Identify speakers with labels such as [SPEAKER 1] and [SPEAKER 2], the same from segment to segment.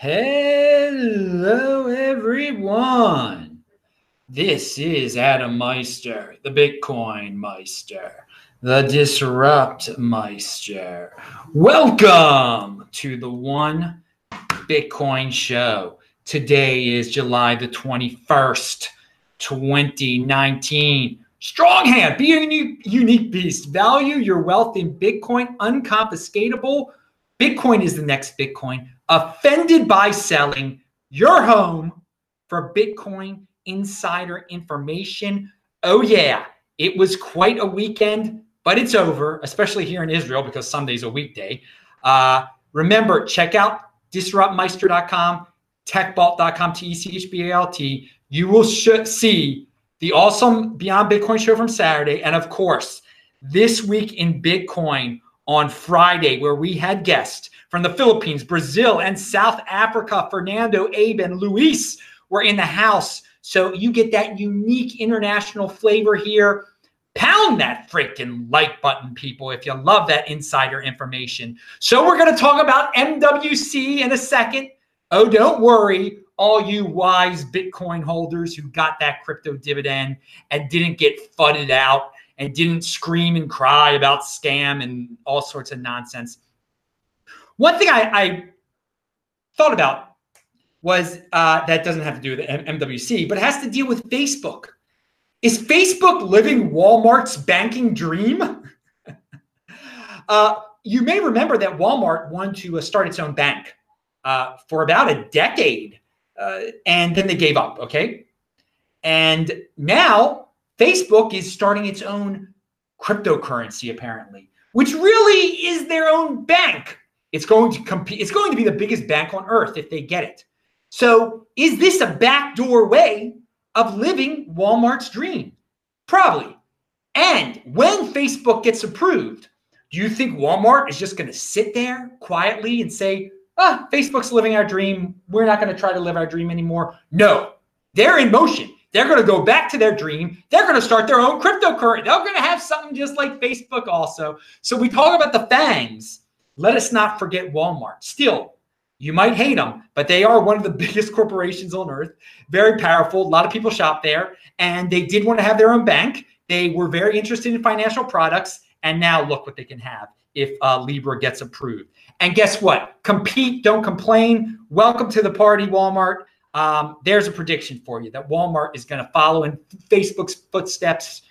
[SPEAKER 1] Hello, everyone. This is Adam Meister, the Bitcoin Meister, the Disrupt Meister. Welcome to the One Bitcoin Show. Today is July the 21st, 2019. Strong hand, be a unique beast. Value your wealth in Bitcoin, unconfiscatable. Bitcoin is the next Bitcoin offended by selling your home for Bitcoin insider information. Oh, yeah, it was quite a weekend, but it's over, especially here in Israel because Sunday's a weekday. Uh, remember, check out disruptmeister.com, techbalt.com, T E C H B A L T. You will sh- see the awesome Beyond Bitcoin show from Saturday. And of course, this week in Bitcoin on Friday, where we had guests from the Philippines, Brazil, and South Africa. Fernando, Abe, and Luis were in the house. So you get that unique international flavor here. Pound that freaking like button, people, if you love that insider information. So we're going to talk about MWC in a second. Oh, don't worry, all you wise Bitcoin holders who got that crypto dividend and didn't get fudded out and didn't scream and cry about scam and all sorts of nonsense. One thing I, I thought about was uh, that doesn't have to do with MWC, but it has to deal with Facebook. Is Facebook living Walmart's banking dream? uh, you may remember that Walmart wanted to start its own bank uh, for about a decade, uh, and then they gave up. Okay, and now Facebook is starting its own cryptocurrency, apparently, which really is their own bank. It's going to compete. It's going to be the biggest bank on earth if they get it. So, is this a backdoor way of living Walmart's dream? Probably. And when Facebook gets approved, do you think Walmart is just going to sit there quietly and say, ah, Facebook's living our dream. We're not going to try to live our dream anymore? No, they're in motion. They're going to go back to their dream. They're going to start their own cryptocurrency. They're going to have something just like Facebook also. So we talk about the FANGs let us not forget Walmart. Still, you might hate them, but they are one of the biggest corporations on earth, very powerful. A lot of people shop there, and they did want to have their own bank. They were very interested in financial products, and now look what they can have if uh, Libra gets approved. And guess what? Compete, don't complain. Welcome to the party, Walmart. Um, there's a prediction for you that Walmart is going to follow in Facebook's footsteps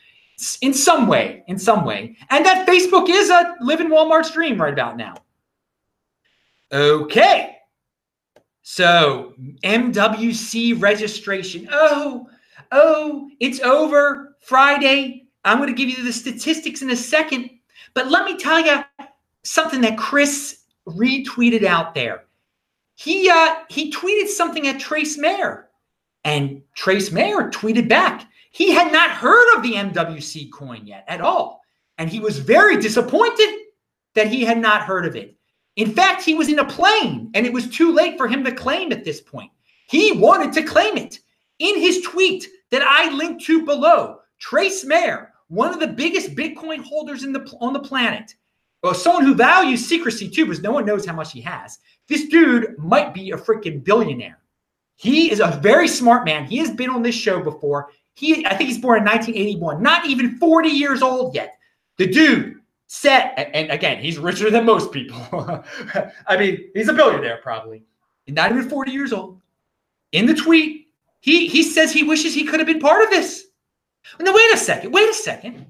[SPEAKER 1] in some way, in some way. And that Facebook is a living Walmart's dream right about now. Okay. So MWC registration. Oh, oh, it's over Friday. I'm going to give you the statistics in a second. But let me tell you something that Chris retweeted out there. He uh, he tweeted something at Trace Mayer, and Trace Mayer tweeted back. He had not heard of the MWC coin yet at all. And he was very disappointed that he had not heard of it. In fact, he was in a plane and it was too late for him to claim at this point. He wanted to claim it. In his tweet that I linked to below, Trace Mayer, one of the biggest Bitcoin holders the, on the planet, well, someone who values secrecy too, because no one knows how much he has. This dude might be a freaking billionaire. He is a very smart man. He has been on this show before. He, I think he's born in 1981, not even 40 years old yet. The dude said, and again, he's richer than most people. I mean, he's a billionaire probably, not even 40 years old. In the tweet, he he says he wishes he could have been part of this. Now, wait a second, wait a second.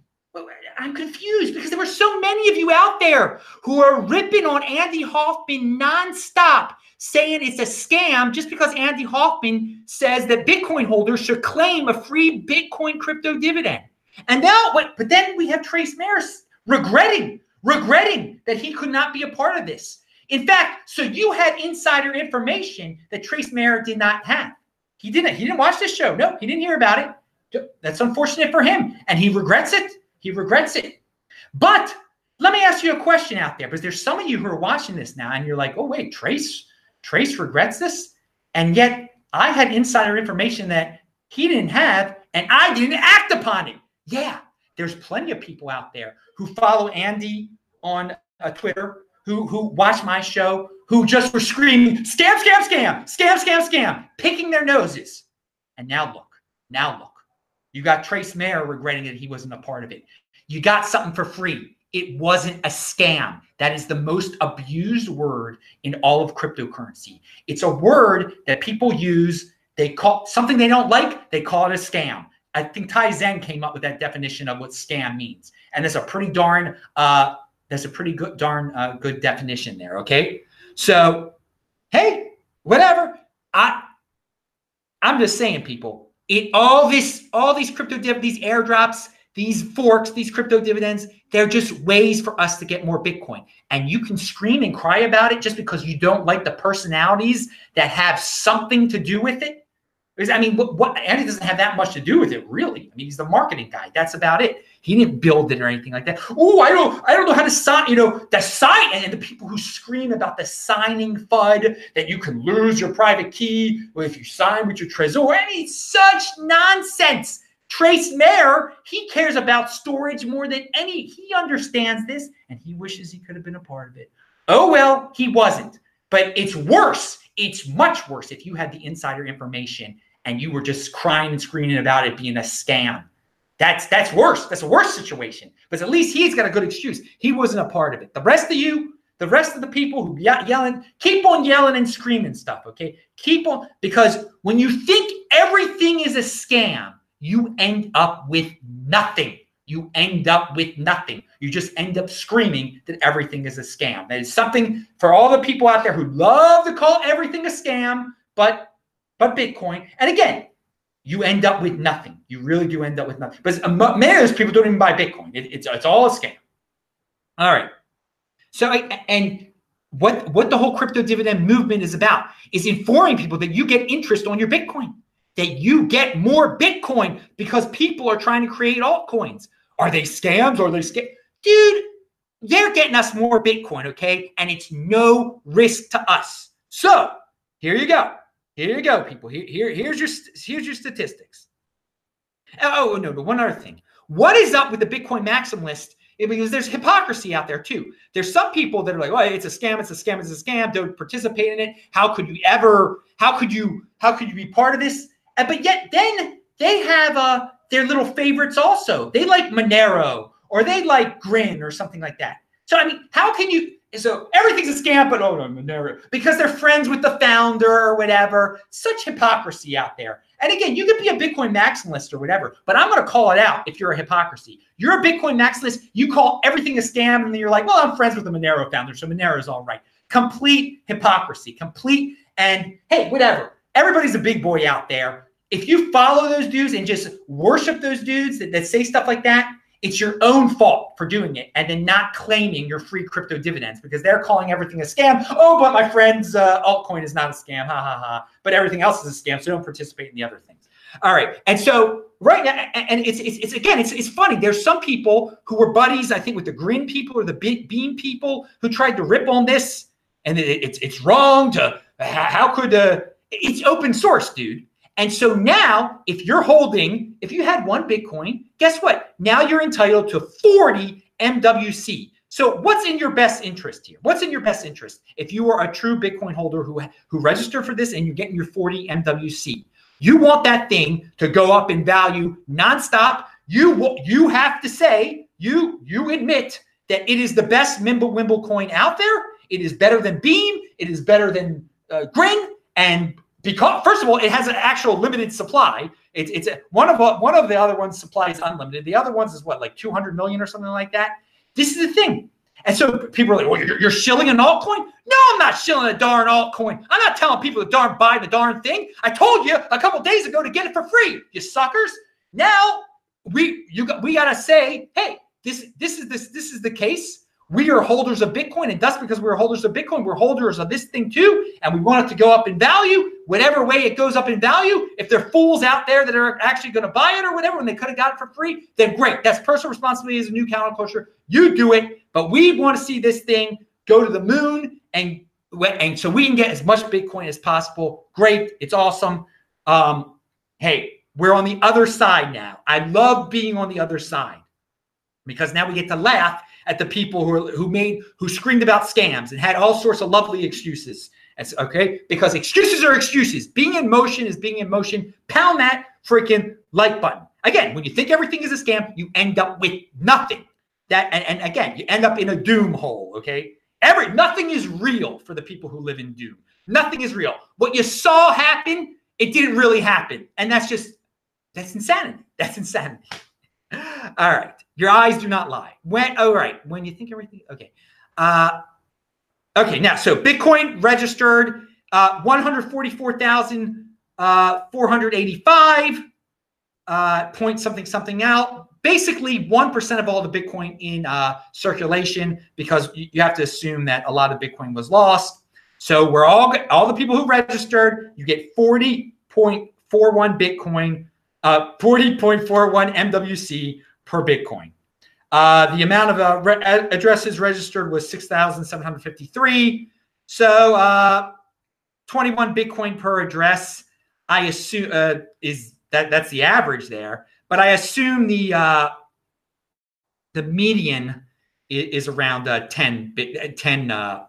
[SPEAKER 1] I'm confused because there were so many of you out there who are ripping on Andy Hoffman nonstop saying it's a scam just because Andy Hoffman says that Bitcoin holders should claim a free Bitcoin crypto dividend. And now, but then we have Trace Mayer's regretting, regretting that he could not be a part of this. In fact, so you had insider information that Trace Mayer did not have. He didn't. He didn't watch this show. No, he didn't hear about it. That's unfortunate for him, and he regrets it. He regrets it. But let me ask you a question out there, because there's some of you who are watching this now, and you're like, "Oh wait, Trace Trace regrets this. And yet I had insider information that he didn't have, and I didn't act upon it. Yeah, there's plenty of people out there who follow Andy on uh, Twitter, who who watch my show, who just were screaming, scam, scam, scam, scam, scam, scam, picking their noses. And now look, now look. You got Trace Mayer regretting that he wasn't a part of it. You got something for free. It wasn't a scam. That is the most abused word in all of cryptocurrency. It's a word that people use. They call something they don't like, they call it a scam. I think Tai Zen came up with that definition of what scam means. And that's a pretty darn uh, that's a pretty good darn uh, good definition there. Okay. So, hey, whatever. I I'm just saying, people. It all this all these crypto div these airdrops these forks, these crypto dividends, they're just ways for us to get more Bitcoin. And you can scream and cry about it just because you don't like the personalities that have something to do with it. Because I mean, what, what Andy doesn't have that much to do with it, really. I mean, he's the marketing guy. That's about it. He didn't build it or anything like that. Oh, I don't, I don't know how to sign. You know, the sign and the people who scream about the signing FUD that you can lose your private key if you sign with your Trezor. I mean, such nonsense. Trace Mayer, he cares about storage more than any. He understands this and he wishes he could have been a part of it. Oh, well, he wasn't. But it's worse. It's much worse if you had the insider information and you were just crying and screaming about it being a scam. That's that's worse. That's a worse situation. But at least he's got a good excuse. He wasn't a part of it. The rest of you, the rest of the people who ye- yelling, keep on yelling and screaming stuff. Okay, keep on because when you think everything is a scam, you end up with nothing. You end up with nothing. You just end up screaming that everything is a scam. That is something for all the people out there who love to call everything a scam, but but Bitcoin. And again, you end up with nothing. You really do end up with nothing. But many of those people don't even buy Bitcoin. It, it's it's all a scam. All right. So I, and what what the whole crypto dividend movement is about is informing people that you get interest on your Bitcoin that you get more Bitcoin because people are trying to create altcoins. Are they scams? Are they scam? Dude, they're getting us more Bitcoin, okay? And it's no risk to us. So here you go. Here you go, people. Here, here, here's your here's your statistics. Oh, no, but one other thing. What is up with the Bitcoin maximalist? Because there's hypocrisy out there too. There's some people that are like, "Oh, it's a scam! It's a scam! It's a scam! Don't participate in it. How could you ever? How could you? How could you be part of this?" but yet then they have uh, their little favorites also. They like Monero or they like Grin or something like that. So I mean, how can you? So everything's a scam, but oh no, Monero because they're friends with the founder or whatever. Such hypocrisy out there. And again, you could be a Bitcoin maximalist or whatever, but I'm going to call it out if you're a hypocrisy. You're a Bitcoin maximalist. You call everything a scam, and then you're like, well, I'm friends with the Monero founder, so Monero's all right. Complete hypocrisy. Complete and hey, whatever. Everybody's a big boy out there if you follow those dudes and just worship those dudes that, that say stuff like that, it's your own fault for doing it and then not claiming your free crypto dividends because they're calling everything a scam. Oh, but my friend's uh, altcoin is not a scam. Ha ha ha. But everything else is a scam. So don't participate in the other things. All right. And so right now, and it's, it's, it's again, it's, it's funny. There's some people who were buddies, I think, with the Grin people or the Beam people who tried to rip on this. And it, it's, it's wrong to, how could, uh, it's open source, dude. And so now, if you're holding, if you had one Bitcoin, guess what? Now you're entitled to 40 MWC. So what's in your best interest here? What's in your best interest? If you are a true Bitcoin holder who, who registered for this and you're getting your 40 MWC, you want that thing to go up in value nonstop. You you have to say, you you admit that it is the best Mimblewimble coin out there. It is better than Beam. It is better than uh, Grin. And because first of all, it has an actual limited supply. It's it's a, one of one of the other ones supply is unlimited. The other ones is what like 200 million or something like that. This is the thing. And so people are like, well, you're, you're shilling an altcoin? No, I'm not shilling a darn altcoin. I'm not telling people to darn buy the darn thing. I told you a couple days ago to get it for free, you suckers. Now we you got we gotta say, hey, this this is this this is the case. We are holders of Bitcoin, and that's because we're holders of Bitcoin. We're holders of this thing too, and we want it to go up in value. Whatever way it goes up in value, if there are fools out there that are actually going to buy it or whatever, when they could have got it for free, then great. That's personal responsibility as a new counterculture. You do it, but we want to see this thing go to the moon, and and so we can get as much Bitcoin as possible. Great, it's awesome. Um, hey, we're on the other side now. I love being on the other side. because now we get to laugh at the people who are, who made who screamed about scams and had all sorts of lovely excuses. That's okay because excuses are excuses. Being in motion is being in motion. Pound that freaking like button. Again, when you think everything is a scam, you end up with nothing. That and, and again, you end up in a doom hole. Okay, every nothing is real for the people who live in doom. Nothing is real. What you saw happen, it didn't really happen, and that's just that's insanity. That's insanity. All right. Your eyes do not lie. When all right, when you think everything okay. Uh okay, now so Bitcoin registered uh 144,485 uh, uh point something something out. Basically 1% of all the Bitcoin in uh circulation because you, you have to assume that a lot of Bitcoin was lost. So we're all all the people who registered, you get 40.41 Bitcoin, uh 40.41 MWC per Bitcoin. Uh, the amount of uh, re- addresses registered was 6,753. So uh, 21 Bitcoin per address. I assume uh, is that that's the average there, but I assume the uh, the median is, is around uh, 10 bit, 10 uh,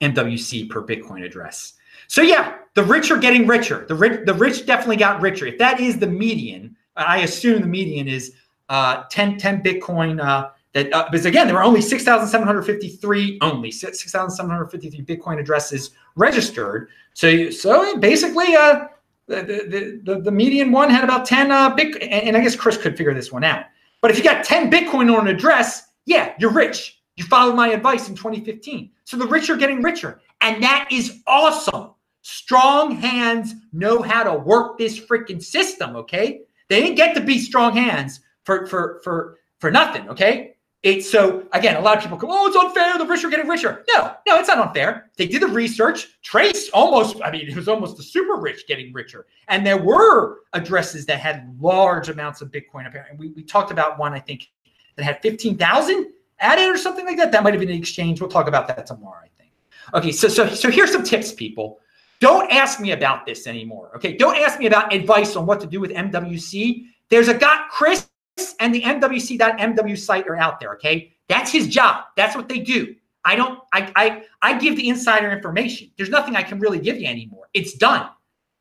[SPEAKER 1] MWC per Bitcoin address. So yeah, the rich are getting richer. The rich the rich definitely got richer. If that is the median, I assume the median is uh, 10, 10 Bitcoin. Uh, that uh, because again, there were only 6,753 only 6,753 Bitcoin addresses registered. So so basically, uh, the, the, the, median one had about 10 uh, Bitcoin. And, and I guess Chris could figure this one out. But if you got 10 Bitcoin on an address, yeah, you're rich. You followed my advice in 2015. So the rich are getting richer. And that is awesome. Strong hands know how to work this freaking system, okay? They didn't get to be strong hands for for for for nothing. Okay. It's so again, a lot of people go, oh, it's unfair. The rich are getting richer. No, no, it's not unfair. They did the research. Trace almost, I mean, it was almost the super rich getting richer. And there were addresses that had large amounts of Bitcoin. Apparently, we, we talked about one, I think, that had 15,000 added or something like that. That might have been an exchange. We'll talk about that tomorrow, I think. Okay, so so so here's some tips, people. Don't ask me about this anymore. Okay, don't ask me about advice on what to do with MWC. There's a guy, Chris and the MWC.MW site are out there. Okay. That's his job. That's what they do. I don't, I, I, I give the insider information. There's nothing I can really give you anymore. It's done.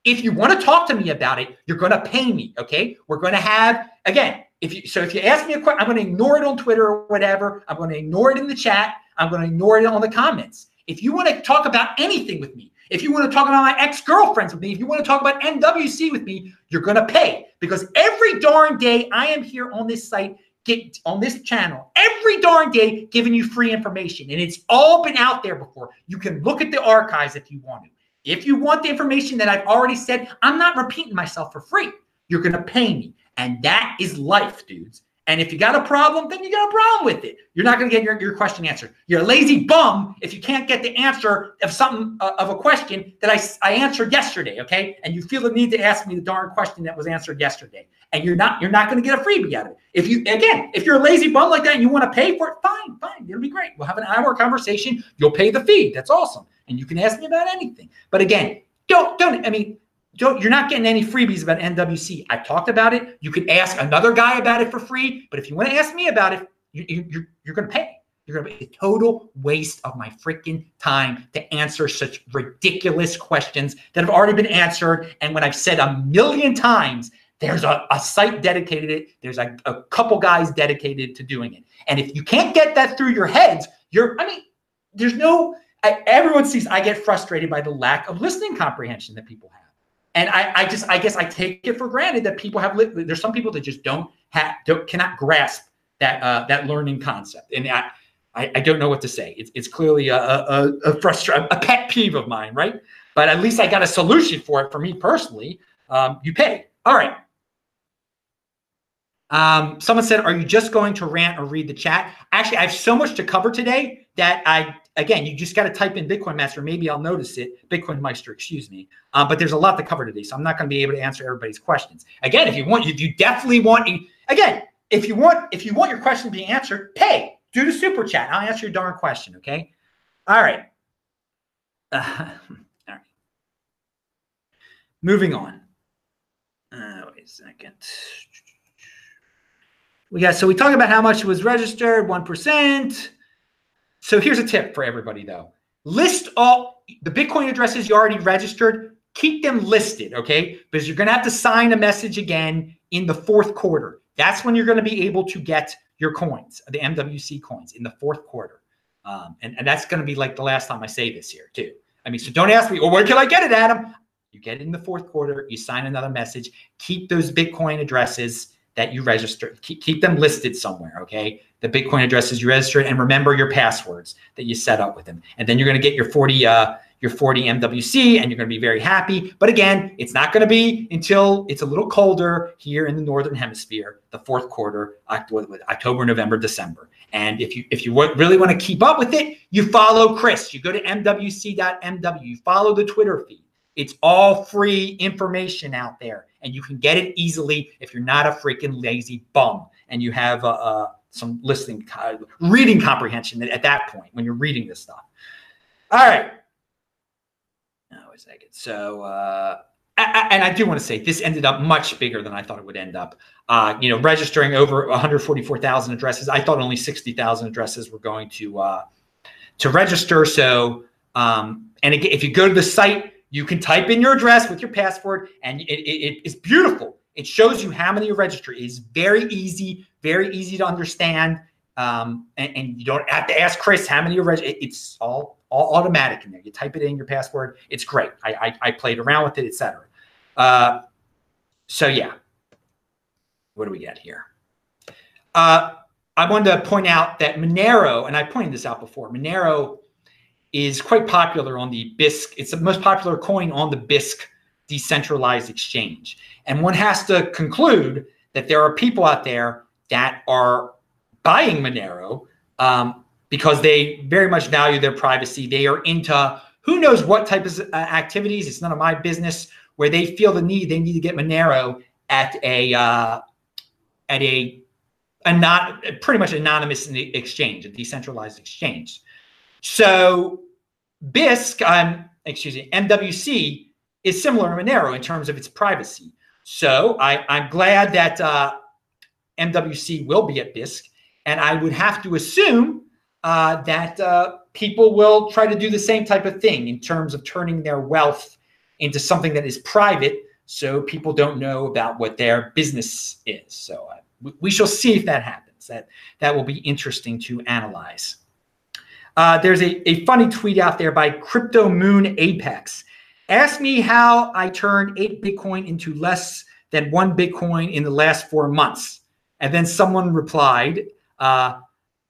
[SPEAKER 1] If you want to talk to me about it, you're going to pay me. Okay. We're going to have, again, if you, so if you ask me a question, I'm going to ignore it on Twitter or whatever. I'm going to ignore it in the chat. I'm going to ignore it on the comments. If you want to talk about anything with me, if you want to talk about my ex girlfriends with me, if you want to talk about MWC with me, you're going to pay because every darn day I am here on this site, get on this channel, every darn day giving you free information. And it's all been out there before. You can look at the archives if you want to. If you want the information that I've already said, I'm not repeating myself for free. You're going to pay me. And that is life, dudes. And if you got a problem, then you got a problem with it. You're not going to get your, your question answered. You're a lazy bum if you can't get the answer of something uh, of a question that I, I answered yesterday. Okay, and you feel the need to ask me the darn question that was answered yesterday, and you're not you're not going to get a freebie out of it. If you again, if you're a lazy bum like that and you want to pay for it, fine, fine, it'll be great. We'll have an hour conversation. You'll pay the fee. That's awesome, and you can ask me about anything. But again, don't don't. I mean, don't, you're not getting any freebies about MWC. I talked about it. You could ask another guy about it for free, but if you want to ask me about it, you, you, you're, you're going to pay. You're going to be a total waste of my freaking time to answer such ridiculous questions that have already been answered. And when I've said a million times, there's a, a site dedicated it. There's a, a couple guys dedicated to doing it. And if you can't get that through your heads, you're, I mean, there's no, I, everyone sees I get frustrated by the lack of listening comprehension that people have. And I, I just, I guess I take it for granted that people have, there's some people that just don't have, don't, cannot grasp that, uh, that learning concept. And I, I, I don't know what to say. It's, it's clearly a, a, a frustration, a pet peeve of mine, right? But at least I got a solution for it for me personally. Um, you pay. All right. Um, someone said, Are you just going to rant or read the chat? Actually, I have so much to cover today that I again, you just got to type in Bitcoin Master. Maybe I'll notice it. Bitcoin Meister, excuse me. Uh, but there's a lot to cover today, so I'm not going to be able to answer everybody's questions. Again, if you want, if you definitely want, again, if you want, if you want your question to be answered, pay. Do the super chat. I'll answer your darn question. Okay. All right. Uh, all right. Moving on. Uh, wait a second. We got so we talked about how much was registered, one percent. So here's a tip for everybody though: list all the Bitcoin addresses you already registered. Keep them listed, okay? Because you're going to have to sign a message again in the fourth quarter. That's when you're going to be able to get your coins, the MWC coins, in the fourth quarter. Um, and, and that's going to be like the last time I say this here, too. I mean, so don't ask me, well, where can I get it, Adam? You get it in the fourth quarter, you sign another message, keep those Bitcoin addresses that you register. keep, keep them listed somewhere, okay? The Bitcoin addresses you registered, and remember your passwords that you set up with them. And then you're going to get your 40, uh, your 40 MWC and you're going to be very happy. But again, it's not going to be until it's a little colder here in the northern hemisphere, the fourth quarter, October, November, December. And if you if you really want to keep up with it, you follow Chris. You go to mwc.mw. You follow the Twitter feed. It's all free information out there, and you can get it easily if you're not a freaking lazy bum and you have uh, uh, some listening, reading comprehension at that point when you're reading this stuff. All right. Now a second. So, uh, and I do want to say this ended up much bigger than I thought it would end up. Uh, you know, registering over 144,000 addresses. I thought only 60,000 addresses were going to uh, to register. So, um, and again, if you go to the site, you can type in your address with your password, and it, it, it's beautiful. It shows you how many you register. It's very easy, very easy to understand, um, and, and, you don't have to ask Chris how many you register. It's all all automatic in there. You type it in your password. It's great. I, I, I played around with it, etc. Uh, so yeah, what do we get here? Uh, I wanted to point out that Monero, and I pointed this out before, Monero is quite popular on the Bisq. It's the most popular coin on the Bisq decentralized exchange. And one has to conclude that there are people out there that are buying Monero um, because they very much value their privacy. They are into who knows what type of uh, activities. It's none of my business. Where they feel the need, they need to get Monero at a uh, at a a not pretty much anonymous exchange, a decentralized exchange. So Bisq, um, excuse me, MWC is similar to Monero in terms of its privacy. So I, I'm glad that uh, MWC will be at Bisq, and I would have to assume uh, that uh, people will try to do the same type of thing in terms of turning their wealth into something that is private so people don't know about what their business is. So uh, we, shall see if that happens. That, that will be interesting to analyze. Uh, there's a, a funny tweet out there by Crypto Moon Apex. Ask me how I turned eight Bitcoin into less than one Bitcoin in the last four months. And then someone replied, uh,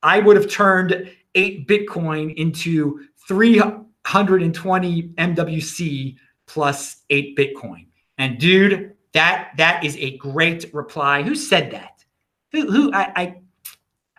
[SPEAKER 1] I would have turned eight Bitcoin into 320 MWC plus eight Bitcoin. And dude, that that is a great reply. Who said that? Who who I I,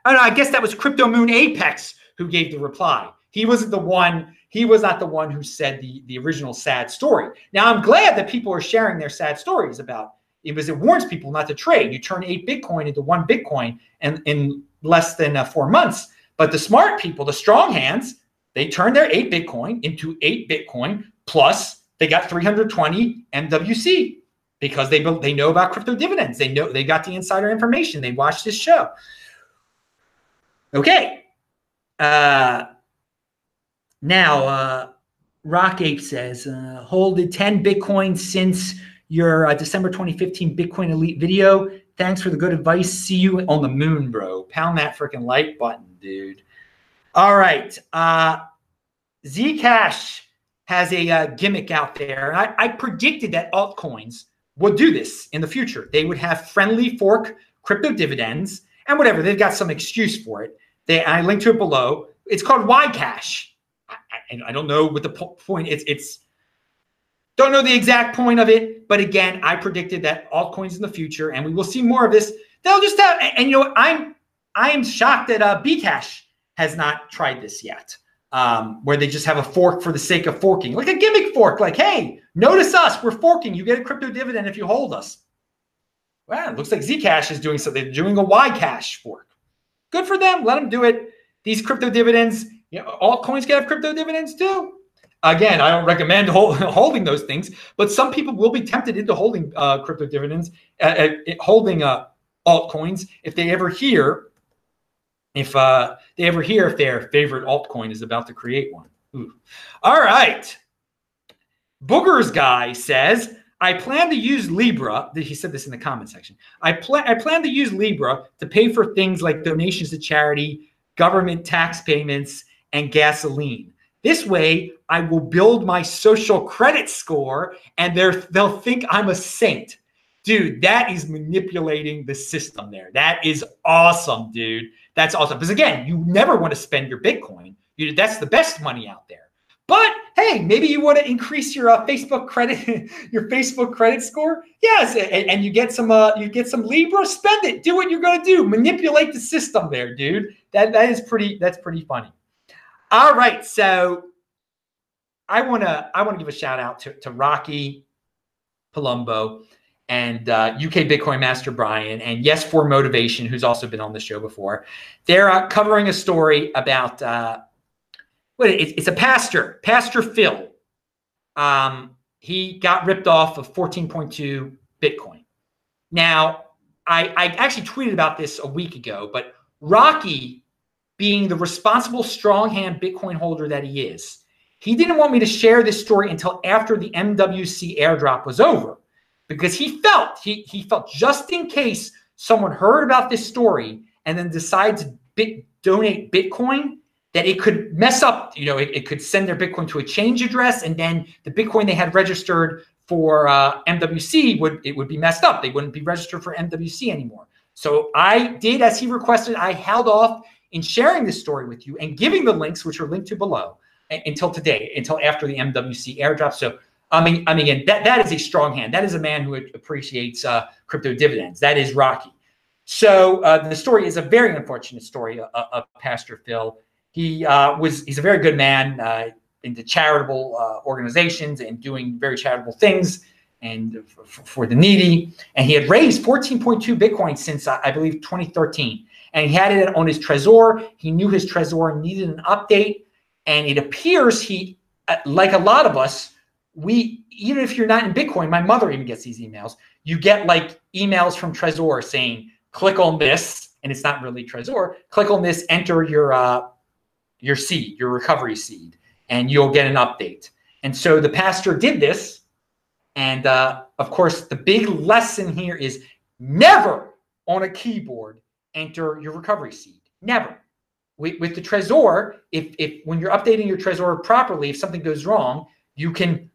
[SPEAKER 1] I don't know. I guess that was Crypto Moon Apex who gave the reply. He wasn't the one. He was not the one who said the the original sad story. Now I'm glad that people are sharing their sad stories about it because it warns people not to trade. You turn eight Bitcoin into one Bitcoin, and in less than uh, four months. But the smart people, the strong hands, they turned their eight Bitcoin into eight Bitcoin plus they got 320 MWC because they they know about crypto dividends. They know they got the insider information. They watched this show. Okay. Uh, now, uh, Rock Ape says, uh, holded 10 Bitcoin since your uh, December 2015 Bitcoin Elite video. Thanks for the good advice. See you on the moon, bro. Pound that freaking like button, dude. All right. Uh, Zcash has a uh, gimmick out there. I, I predicted that altcoins would do this in the future. They would have friendly fork crypto dividends and whatever. They've got some excuse for it. They, I linked to it below. It's called Ycash. I, I, I don't know what the po- point. It's it's don't know the exact point of it, but again, I predicted that altcoins in the future, and we will see more of this. They'll just have, and, and you know, I'm I am shocked that uh, Bcash has not tried this yet, um, where they just have a fork for the sake of forking, like a gimmick fork. Like, hey, notice us, we're forking. You get a crypto dividend if you hold us. Well, it looks like Zcash is doing something. They're doing a Ycash fork. Good for them. Let them do it. These crypto dividends, you know, altcoins can have crypto dividends too. Again, I don't recommend hold, holding those things, but some people will be tempted into holding uh, crypto dividends, uh, uh, holding uh, altcoins if they ever hear if uh, they ever hear if their favorite altcoin is about to create one. Ooh. All right. Boogers guy says, I plan to use Libra. He said this in the comment section. I plan I plan to use Libra to pay for things like donations to charity, government tax payments, and gasoline. This way, I will build my social credit score, and they'll think I'm a saint. Dude, that is manipulating the system there. That is awesome, dude. That's awesome. Because again, you never want to spend your Bitcoin. You, that's the best money out there. But hey, maybe you want to increase your uh, Facebook credit, your Facebook credit score. Yes, and, and you get some, uh, you get some Libra. Spend it. Do what you're to do. Manipulate the system there, dude. That that is pretty. That's pretty funny. All right, so I want to I want to give a shout out to, to Rocky Palumbo and uh, UK Bitcoin Master Brian and Yes for Motivation, who's also been on the show before. They're uh, covering a story about uh, what it, it's a pastor, Pastor Phil. Um, he got ripped off of 14.2 Bitcoin. Now, I, I actually tweeted about this a week ago, but Rocky, being the responsible, strong hand Bitcoin holder that he is, he didn't want me to share this story until after the MWC airdrop was over because he felt he, he felt just in case someone heard about this story and then decides to bit, donate Bitcoin that it could mess up, you know, it, it, could send their Bitcoin to a change address and then the Bitcoin they had registered for uh, MWC would it would be messed up. They wouldn't be registered for MWC anymore. So I did as he requested. I held off in sharing this story with you and giving the links, which are linked to below, until today, until after the MWC airdrop. So I mean, I mean, that that is a strong hand. That is a man who appreciates uh, crypto dividends. That is Rocky. So uh, the story is a very unfortunate story of, of Pastor Phil. He uh, was he's a very good man uh, into charitable uh, organizations and doing very charitable things and for the needy. And he had raised 14.2 Bitcoin since I believe 2013, and he had it on his Trezor. He knew his Trezor needed an update, and it appears he, like a lot of us we even if you're not in Bitcoin, my mother even gets these emails. You get like emails from Trezor saying, "Click on this," and it's not really Trezor. Click on this, enter your uh, your seed, your recovery seed, and you'll get an update. And so the pastor did this, and uh, of course, the big lesson here is never on a keyboard enter your recovery seed. Never. With, with the Trezor, if if when you're updating your Trezor properly, if something goes wrong, you can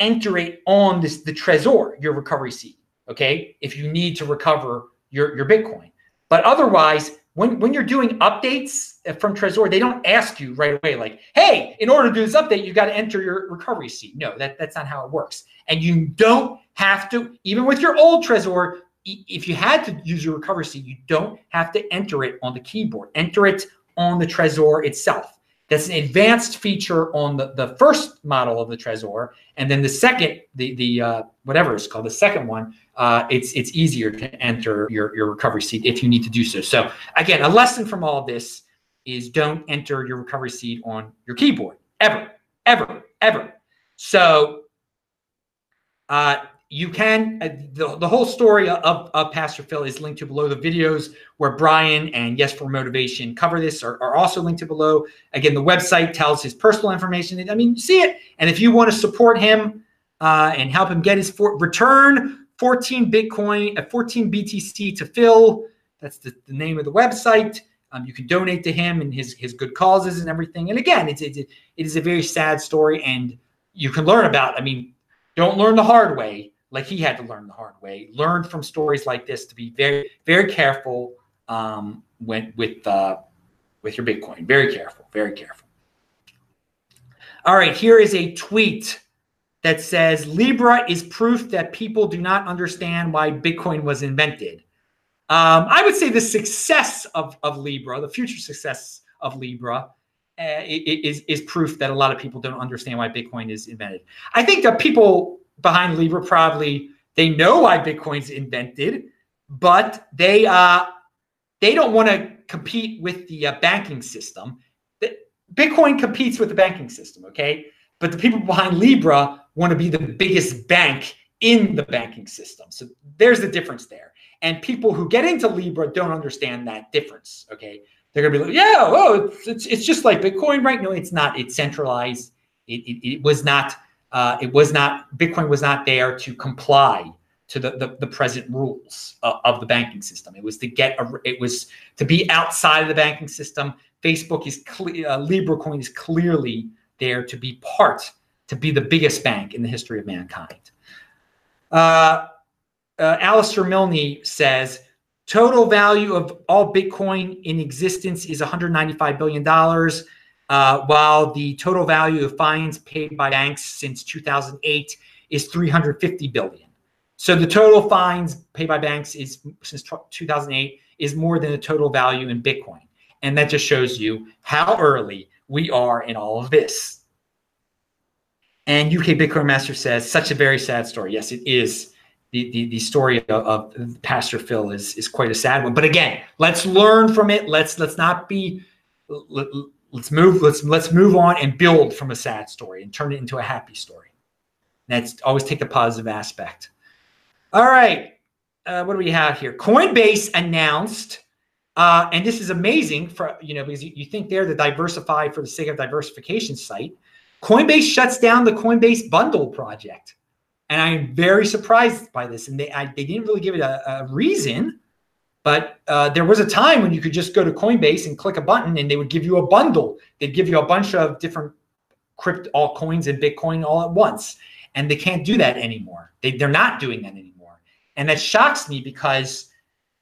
[SPEAKER 1] enter it on this the Trezor, your recovery seed. Okay, if you need to recover your your Bitcoin, but otherwise, when when you're doing updates uh, from Trezor, they don't ask you right away like, "Hey, in order to do this update, you've got to enter your recovery seed." No, that that's not how it works. And you don't have to, even with your old Trezor, if you had to use your recovery seed, you don't have to enter it on the keyboard. Enter it on the Trezor itself. That's an advanced feature on the, the first model of the Trezor, and then the second, the the uh, whatever it's called, the second one, uh, it's it's easier to enter your your recovery seed if you need to do so. So again, a lesson from all this is don't enter your recovery seed on your keyboard ever, ever, ever. So uh, you can uh, the, the whole story of, of pastor phil is linked to below. The videos where brian and yes for motivation cover this are, are also linked to below. Again the website tells his personal information. I mean you see it. And if you want to support him uh, and help him get his for, return 14 bitcoin at uh, 14 btc to phil that's the, the name of the website. Um, you can donate to him and his his good causes and everything. And again it's, it's it is a very sad story and you can learn about i mean don't learn the hard way like he had to learn the hard way. Learn from stories like this to be very, very careful um, when, with uh, with your Bitcoin. Very careful, very careful. All right, here is a tweet that says Libra is proof that people do not understand why Bitcoin was invented. Um, I would say the success of, of Libra, the future success of Libra, uh, is, is proof that a lot of people don't understand why Bitcoin is invented. I think that people behind Libra probably they know why Bitcoin's invented, but they uh, they don't want to compete with the uh, banking system. Bitcoin competes with the banking system, okay? But the people behind Libra want to be the biggest bank in the banking system. So there's the difference there. And people who get into Libra don't understand that difference. Okay. They're to be like, yeah, oh, it's, it's, it's just like Bitcoin, right? No, it's not. It's centralized. It, it, it was not, uh, it was not, Bitcoin was not there to comply to the, the, the present rules of, of, the banking system. It was to get, a, it was to be outside of the banking system. Facebook is, clear, uh, Libra coin is clearly there to be part, to be the biggest bank in the history of mankind. Uh, uh, Alistair Milne says total value of all Bitcoin in existence is 195 billion dollars, uh, while the total value of fines paid by banks since 2008 is 350 billion. So the total fines paid by banks is since 2008 is more than the total value in Bitcoin, and that just shows you how early we are in all of this. And UK Bitcoin Master says, such a very sad story. Yes, it is the, the, the story of, of, Pastor Phil is is quite a sad one. But again, let's learn from it. Let's let's not be us move let's let's move on and build from a sad story and turn it into a happy story. That's always take the positive aspect. All right, uh, what do we have here? Coinbase announced, uh, and this is amazing for you know because you, you think they're the diversify for the sake of diversification site. Coinbase shuts down the Coinbase Bundle project. And I'm very surprised by this. And they, I, they didn't really give it a, a reason, but uh, there was a time when you could just go to Coinbase and click a button and they would give you a bundle. They'd give you a bunch of different crypto altcoins and Bitcoin all at once. And they can't do that anymore. They, they're not doing that anymore. And that shocks me because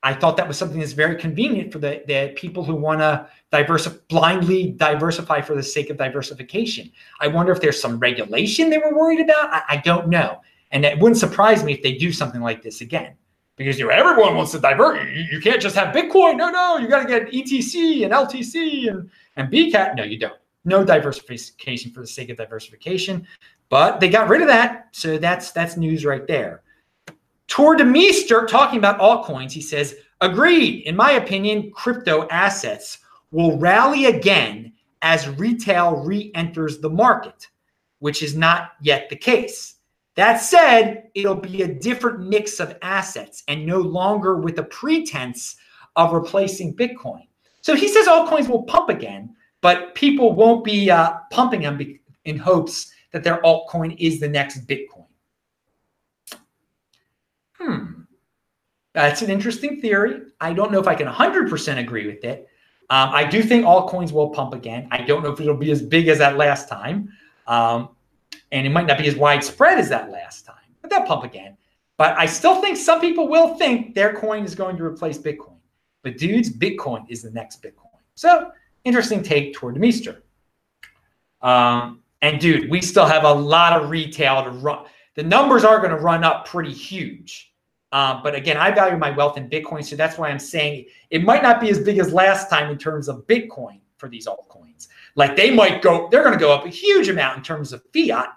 [SPEAKER 1] I thought that was something that's very convenient for the, the people who want to diversify blindly diversify for the sake of diversification. I wonder if there's some regulation they were worried about. I, I don't know. And it wouldn't surprise me if they do something like this again. Because you know, everyone wants to divert. You, you can't just have Bitcoin. No, no, you got to get ETC and LTC and, and BCAT. No, you don't. No diversification for the sake of diversification. But they got rid of that. So that's that's news right there. Tuur de Demeester talking about altcoins, he says, agreed. In my opinion, crypto assets will rally again as retail re-enters the market, which is not yet the case. That said, it'll be a different mix of assets and no longer with a pretense of replacing Bitcoin. So he says altcoins will pump again, but people won't be uh, pumping them in hopes that their altcoin is the next Bitcoin. Hmm. That's an interesting theory. I don't know if I can 100% agree with it. Um, I do think altcoins will pump again. I don't know if it'll be as big as that last time. Um, and it might not be as widespread as that last time, but they'll pump again. But I still think some people will think their coin is going to replace Bitcoin. But dudes, Bitcoin is the next Bitcoin. So interesting take Tuur Demeester. Um, and dude, we still have a lot of retail to run. The numbers are going to run up pretty huge. Um, but again, I value my wealth in Bitcoin. So that's why I'm saying it might not be as big as last time in terms of Bitcoin for these altcoins. Like they might go, they're going to go up a huge amount in terms of fiat,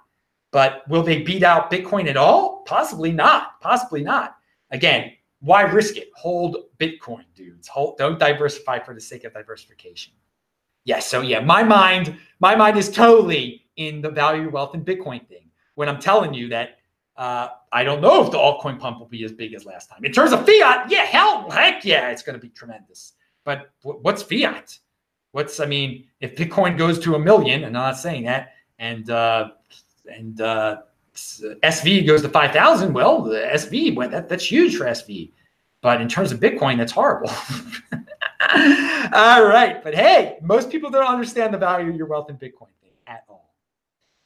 [SPEAKER 1] but will they beat out Bitcoin at all? Possibly not. Possibly not. Again, why risk it? Hold Bitcoin, dudes. Hold, don't diversify for the sake of diversification. Yes. So yeah, my mind, my mind is totally in the value, wealth, and Bitcoin thing. When I'm telling you that uh, I don't know if the altcoin pump will be as big as last time. In terms of fiat, yeah, hell, heck yeah, it's going to be tremendous. But what's fiat? What's I mean, if Bitcoin goes to a million, and I'm not saying that, and uh, and uh, SV goes to 5,000, well, the SV went, that, that's huge for SV. But in terms of Bitcoin, that's horrible. all right. But hey, most people don't understand the value of your wealth in Bitcoin at all.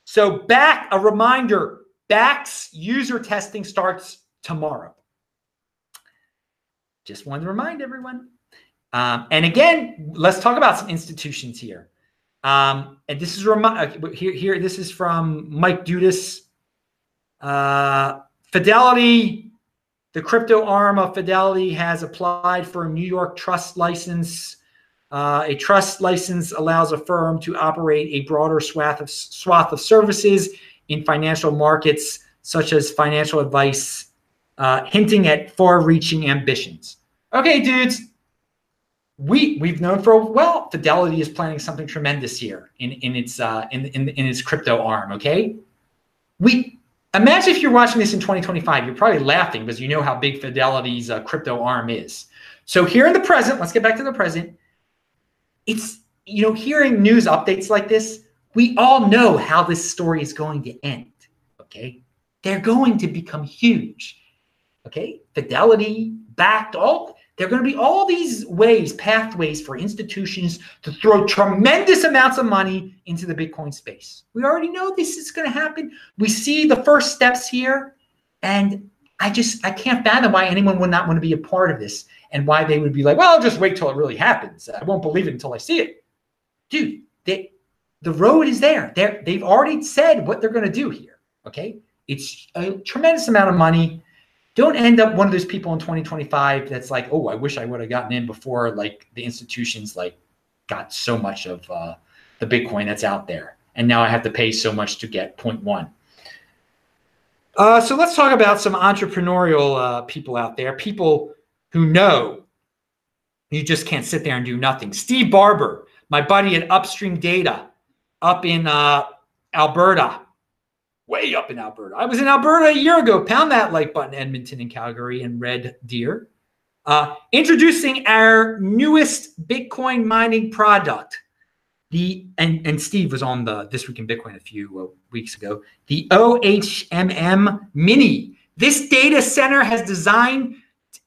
[SPEAKER 1] So, back a reminder Bakkt user testing starts tomorrow. Just wanted to remind everyone. Um, and again, let's talk about some institutions here. Um, and this is remi- here, here. This is from Mike Dudas. Uh, Fidelity, the crypto arm of Fidelity, has applied for a New York trust license. Uh, a trust license allows a firm to operate a broader swath of swath of services in financial markets, such as financial advice, uh, hinting at far-reaching ambitions. Okay, dudes, we we've known for a well fidelity is planning something tremendous here in in its uh in in, in its crypto arm okay we Imagine if you're watching this in 2025, you're probably laughing because you know how big Fidelity's uh, crypto arm is. So here in the present, let's get back to the present. It's, you know, hearing news updates like this, we all know how this story is going to end. Okay. They're going to become huge. Okay. Fidelity backed all, there are going to be all these ways, pathways for institutions to throw tremendous amounts of money into the Bitcoin space. We already know this is going to happen. We see the first steps here. And I just, I can't fathom why anyone would not want to be a part of this and why they would be like, well, I'll just wait till it really happens. I won't believe it until I see it. Dude, they, the road is there. They're, they've already said what they're going to do here. Okay. It's a tremendous amount of money. Don't end up one of those people in 2025 that's like, oh, I wish I would have gotten in before like the institutions like got so much of uh, the Bitcoin that's out there. And now I have to pay so much to get 0.1. Uh, so let's talk about some entrepreneurial uh, people out there, people who know you just can't sit there and do nothing. Steve Barber, my buddy at Upstream Data up in uh, Alberta, way up in Alberta. I was in Alberta a year ago. Pound that like button, Edmonton and Calgary and Red Deer. Uh, introducing our newest Bitcoin mining product. The and, and Steve was on the This Week in Bitcoin a few uh, weeks ago. The OHMM Mini. This data center has designed.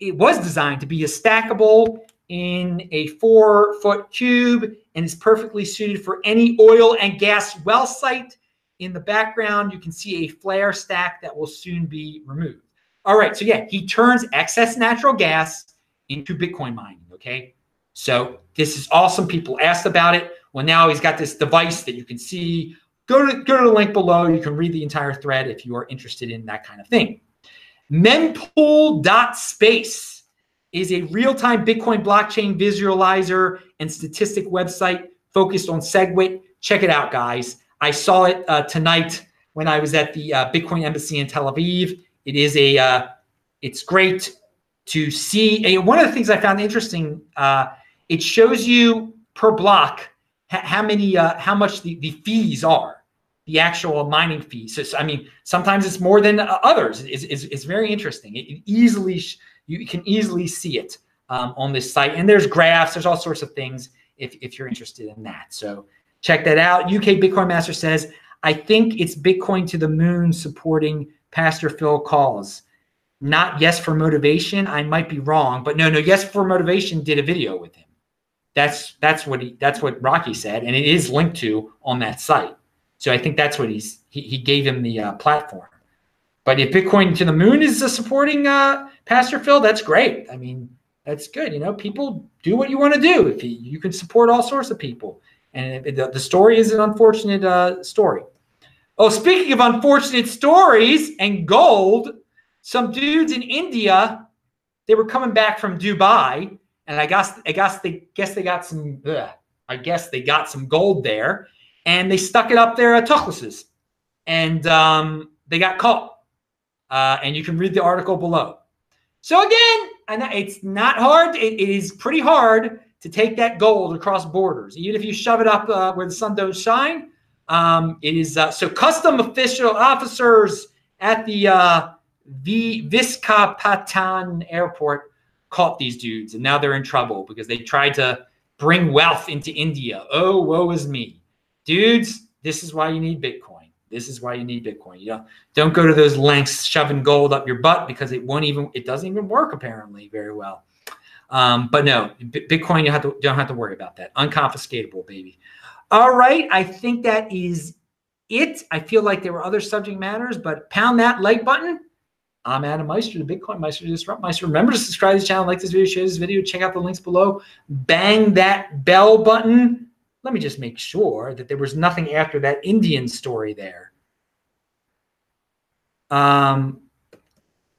[SPEAKER 1] It was designed to be a stackable in a four foot cube and is perfectly suited for any oil and gas well site. In the background, you can see a flare stack that will soon be removed. All right, so yeah, he turns excess natural gas into Bitcoin mining. Okay, so this is awesome. People asked about it. Well, now he's got this device that you can see. Go to go to the link below. You can read the entire thread if you are interested in that kind of thing. Mempool.space is a real-time Bitcoin blockchain visualizer and statistic website focused on SegWit. Check it out, guys. I saw it uh, tonight when I was at the uh, Bitcoin Embassy in Tel Aviv. It is a, uh, it's great to see. A, one of the things I found interesting, uh, it shows you per block how many, uh, how much the, the fees are, the actual mining fees. So, so I mean, sometimes it's more than others. It's, it's, it's very interesting. It, it easily you can easily see it um, on this site. And there's graphs, there's all sorts of things if, if you're interested in that. So check that out. UK Bitcoin Master says, I think it's Bitcoin to the moon supporting Pastor Phil Calls. Not Yes for Motivation. I might be wrong, but no, no, Yes for Motivation did a video with him. That's that's what he that's what Rocky said, and it is linked to on that site. So I think that's what he's he, he gave him the uh, platform. But if Bitcoin to the moon is a supporting uh, Pastor Phil, that's great. I mean, that's good. You know, people do what you want to do. If you, you can support all sorts of people, and the, the story is an unfortunate uh, story. Oh, speaking of unfortunate stories and gold, some dudes in India, they were coming back from Dubai, and I guess I guess they guess they got some. Ugh, I guess they got some gold there, and they stuck it up their uh, and um, they got caught uh, and you can read the article below. So again, and it's not hard. It, it is pretty hard to take that gold across borders, even if you shove it up uh, where the sun don't shine. Um, it is uh, so custom official officers at the uh, v- Visakhapatnam airport caught these dudes, and now they're in trouble because they tried to bring wealth into India. Oh, woe is me, dudes! This is why you need Bitcoin. This is why you need Bitcoin. You don't go to those lengths shoving gold up your butt because it won't even it doesn't even work apparently very well. Um, but no, Bitcoin you have to don't have to worry about that. Unconfiscatable, baby. All right, I think that is it. I feel like there were other subject matters, but pound that like button. I'm Adam Meister, the Bitcoin Meister, Disrupt Meister. Remember to subscribe to the channel, like this video, share this video, check out the links below, bang that bell button let me just make sure that there was nothing after that Indian story there. Um,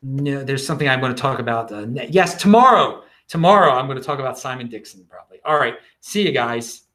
[SPEAKER 1] no, there's something I'm going to talk about. Uh, yes, tomorrow. Tomorrow, I'm going to talk about Simon Dixon probably. All right. See you guys.